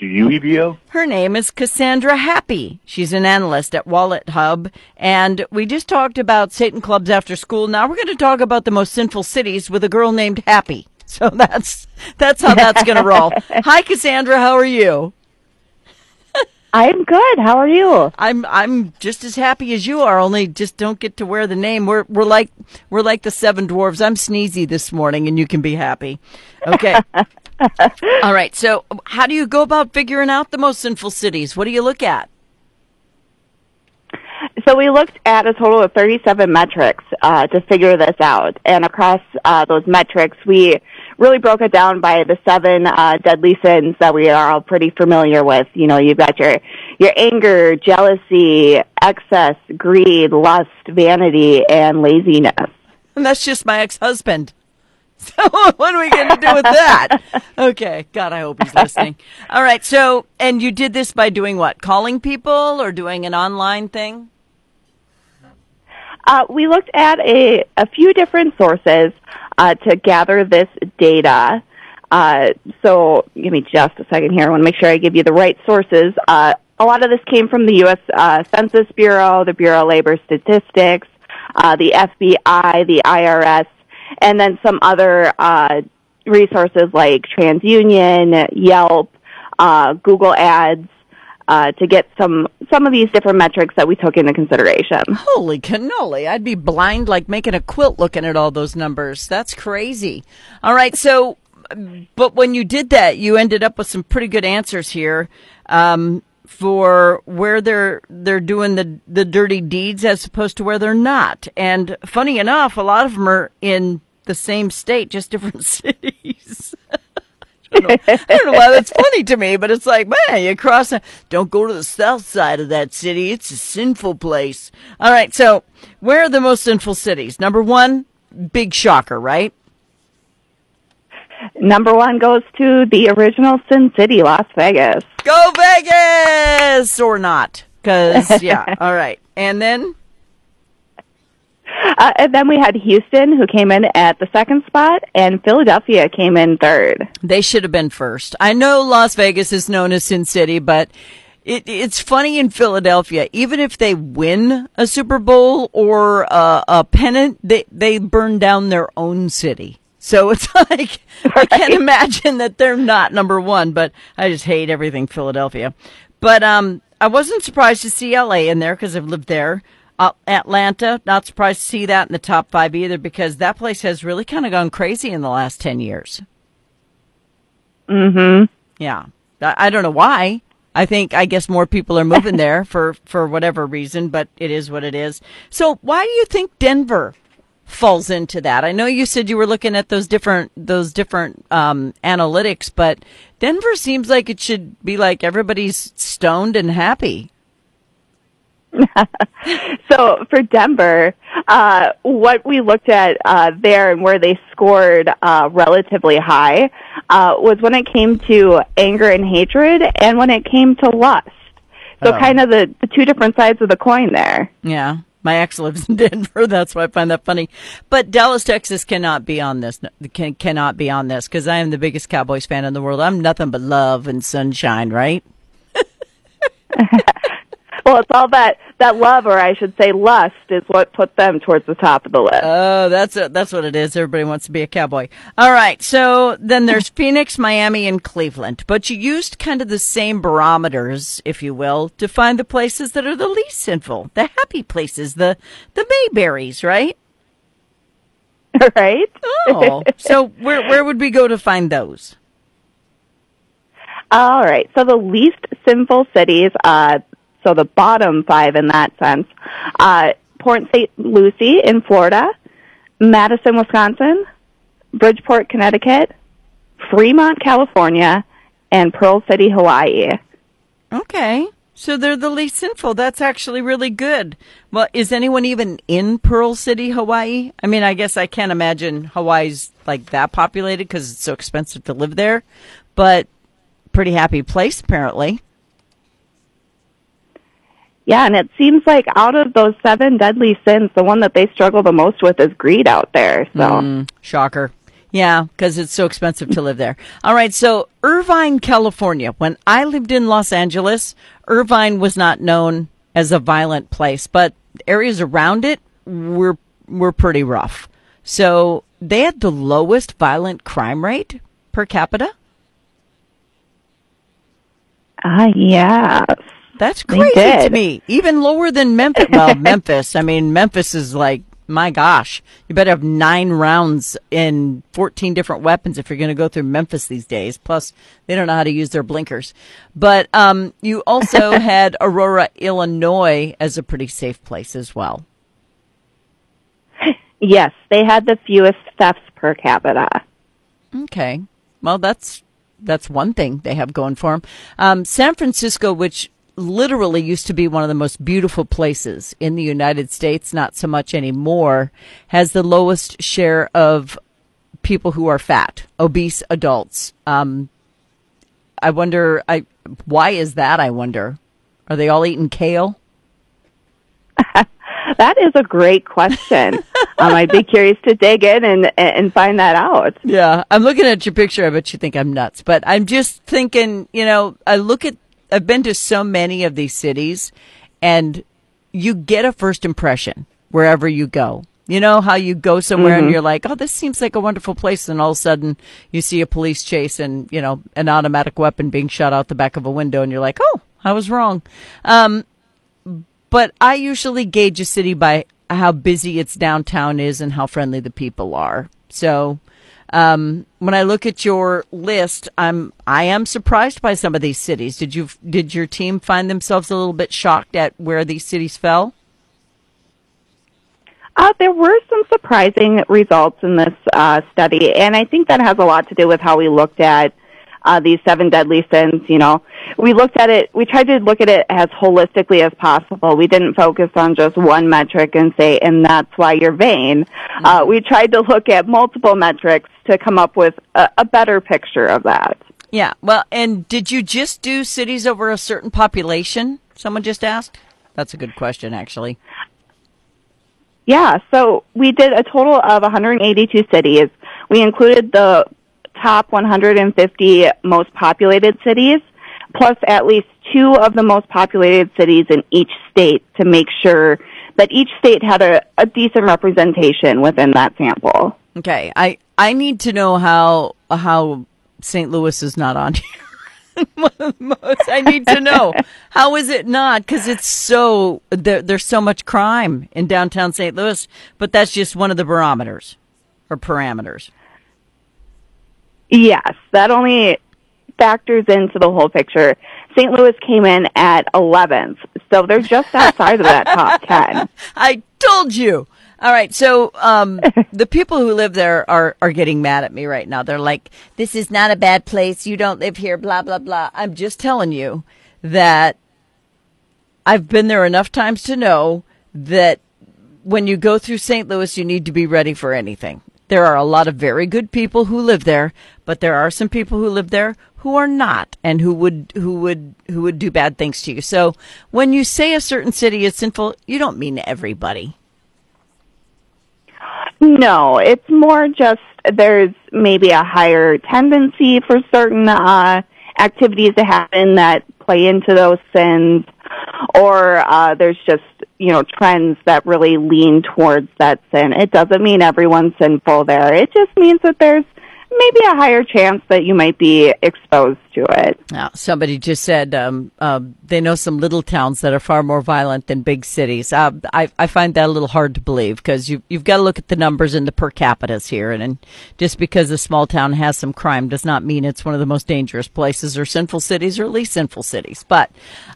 to you, EBO? Her name is Cassandra Happe. She's an analyst at Wallet Hub. And we just talked about Satan clubs after school. Now we're going to talk about the most sinful cities with a girl named Happy. So that's, that's how that's going to roll. Hi, Cassandra. How are you? I'm good. How are you? I'm I'm just as happy as you are. Only just don't get to wear the name. We're we're like we're like the seven dwarves. I'm sneezy this morning, and you can be happy. Okay. All right. So, how do you go about figuring out the most sinful cities? What do you look at? So we looked at a total of 37 metrics uh, to figure this out, and across uh, those metrics, we really broke it down by the seven uh, deadly sins that we are all pretty familiar with. You know, you've got your your anger, jealousy, excess, greed, lust, vanity, and laziness. And that's just my ex-husband. So what are we going to do with that? Okay, God, I hope he's listening. All right, so and you did this by doing what? Calling people or doing an online thing? Uh, we looked at a, a few different sources uh, to gather this data. Uh, so give me just a second here. I want to make sure I give you the right sources. Uh, a lot of this came from the U.S. Uh, Census Bureau, the Bureau of Labor Statistics, uh, the FBI, the IRS, and then some other resources like TransUnion, Yelp, Google Ads, uh, to get some some of these different metrics that we took into consideration. Holy cannoli! I'd be blind like making a quilt looking at all those numbers. That's crazy. All right, so but when you did that, you ended up with some pretty good answers here. Um, for where they're they're doing the the dirty deeds as opposed to where they're not. And funny enough, a lot of them are in the same state, just different cities. I don't, know, I don't know why that's funny to me, but it's like, man, you cross, a, don't go to the south side of that city. It's a sinful place. All right. So where are the most sinful cities? Number one, big shocker, right? Number one goes to the original Sin City, Las Vegas. Go Vegas or not. Cause yeah. All right. And then uh, and then we had Houston, who came in at the second spot, and Philadelphia came in third. They should have been first. I know Las Vegas is known as Sin City, but it, it's funny in Philadelphia. Even if they win a Super Bowl or a, a pennant, they they burn down their own city. So it's like right. I can't imagine that they're not number one. But I just hate everything Philadelphia. But um, I wasn't surprised to see LA in there because I've lived there. Uh, Atlanta, not surprised to see that in the top five either because that place has really kind of gone crazy in the last 10 years. Mm-hmm. Yeah. I, I don't know why. I think, I guess more people are moving there for, for whatever reason, but it is what it is. So why do you think Denver falls into that? I know you said you were looking at those different, those different, um, analytics, but Denver seems like it should be like everybody's stoned and happy. so for Denver, uh, what we looked at uh, there and where they scored uh, relatively high uh, was when it came to anger and hatred, and when it came to lust. So oh. kind of the, the two different sides of the coin there. Yeah. My ex lives in Denver. That's why I find that funny. But Dallas, Texas cannot be on this. Can, cannot be on this because I am the biggest Cowboys fan in the world. I'm nothing but love and sunshine, right? well, it's all that that love, or I should say, lust, is what put them towards the top of the list. Oh, that's a, that's what it is. Everybody wants to be a cowboy. All right. So then there's Phoenix, Miami, and Cleveland. But you used kind of the same barometers, if you will, to find the places that are the least sinful, the happy places, the the Mayberries, right? Right. oh, so where where would we go to find those? All right. So the least sinful cities, uh, so the bottom five in that sense. Uh, Port St. Lucie in Florida, Madison, Wisconsin, Bridgeport, Connecticut, Fremont, California, and Pearl City, Hawaii. Okay. So they're the least sinful. That's actually really good. Well, is anyone even in Pearl City, Hawaii? I mean, I guess I can't imagine Hawaii's like that populated because it's so expensive to live there, but pretty happy place apparently. Yeah, and it seems like out of those seven deadly sins, the one that they struggle the most with is greed out there. So mm, shocker. Yeah, because it's so expensive to live there. All right, so Irvine, California. When I lived in Los Angeles, Irvine was not known as a violent place, but areas around it were were pretty rough. So they had the lowest violent crime rate per capita. Ah, uh, yeah. That's crazy to me. Even lower than Memphis. Well, Memphis. I mean, Memphis is like, my gosh, you better have nine rounds in 14 different weapons if you're going to go through Memphis these days. Plus, they don't know how to use their blinkers. But um, you also had Aurora, Illinois as a pretty safe place as well. Yes, they had the fewest thefts per capita. Okay. Well, that's that's one thing they have going for them. Um, San Francisco, which literally used to be one of the most beautiful places in the United States, not so much anymore, has the lowest share of people who are fat, obese adults. Um, I wonder, I why is that? I wonder. Are they all eating kale? That is a great question. um, I'd be curious to dig in and and find that out. Yeah, I'm looking at your picture. I bet you think I'm nuts, but I'm just thinking. You know, I look at. I've been to so many of these cities, and you get a first impression wherever you go. You know how you go somewhere mm-hmm. and you're like, oh, this seems like a wonderful place, and all of a sudden you see a police chase and you know an automatic weapon being shot out the back of a window, and you're like, oh, I was wrong. Um, but I usually gauge a city by how busy its downtown is and how friendly the people are. So um, when I look at your list, I'm I am surprised by some of these cities. Did you did your team find themselves a little bit shocked at where these cities fell? Uh, there were some surprising results in this uh, study, and I think that has a lot to do with how we looked at uh, these seven deadly sins. You know, we looked at it, we tried to look at it as holistically as possible. We didn't focus on just one metric and say, and that's why you're vain. Mm-hmm. Uh, we tried to look at multiple metrics to come up with a, a better picture of that. Yeah. Well, and did you just do cities over a certain population? Someone just asked. That's a good question, actually. Yeah, so we did a total of 182 cities. We included the top 150 most populated cities, plus at least two of the most populated cities in each state to make sure that each state had a, a decent representation within that sample. Okay, I I need to know how how St. Louis is not on here. most I need to know how is it not because it's so there, there's so much crime in downtown St. Louis, but that's just one of the barometers or parameters. Yes, that only factors into the whole picture. St. Louis came in at 11th, so they're just outside of that top 10. I told you. All right, so um, the people who live there are are getting mad at me right now. They're like, "This is not a bad place. You don't live here." Blah blah blah. I'm just telling you that I've been there enough times to know that when you go through St. Louis, you need to be ready for anything. There are a lot of very good people who live there, but there are some people who live there who are not and who would who would who would do bad things to you. So when you say a certain city is sinful, you don't mean everybody. No, it's more just there's maybe a higher tendency for certain uh, activities to happen that play into those sins, or uh, there's just you know trends that really lean towards that sin. It doesn't mean everyone's sinful there. It just means that there's maybe a higher chance that you might be exposed to it. Now, somebody just said um, uh, they know some little towns that are far more violent than big cities. Uh, I, I find that a little hard to believe because you, you've got to look at the numbers and the per capitas here. And, and just because a small town has some crime does not mean it's one of the most dangerous places or sinful cities or at least sinful cities. But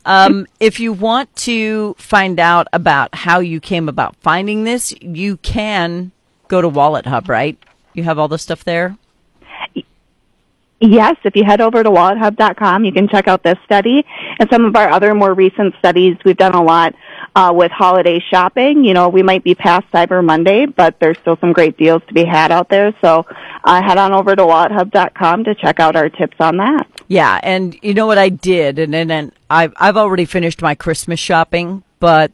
um, if you want to find out about how you came about finding this, you can go to Wallet Hub, right? You have all the stuff there? Yes, if you head over to wallethub.com, you can check out this study and some of our other more recent studies. We've done a lot uh, with holiday shopping. You know, we might be past Cyber Monday, but there's still some great deals to be had out there. So uh, head on over to wallethub.com to check out our tips on that. Yeah, and you know what I did, and then and I've I've already finished my Christmas shopping, but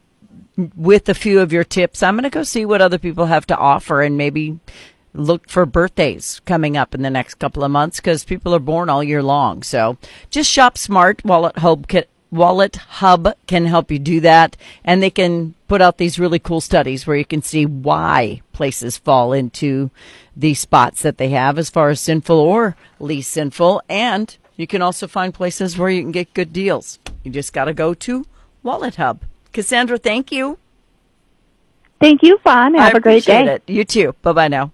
with a few of your tips, I'm going to go see what other people have to offer and maybe look for birthdays coming up in the next couple of months because people are born all year long. So just shop smart. Wallet Hub can, Wallet Hub can help you do that, and they can put out these really cool studies where you can see why places fall into the spots that they have as far as sinful or least sinful, and you can also find places where you can get good deals. You just got to go to Wallet Hub. Cassandra, thank you. Thank you, Fawn. Have I a great day. It. You too. Bye bye now.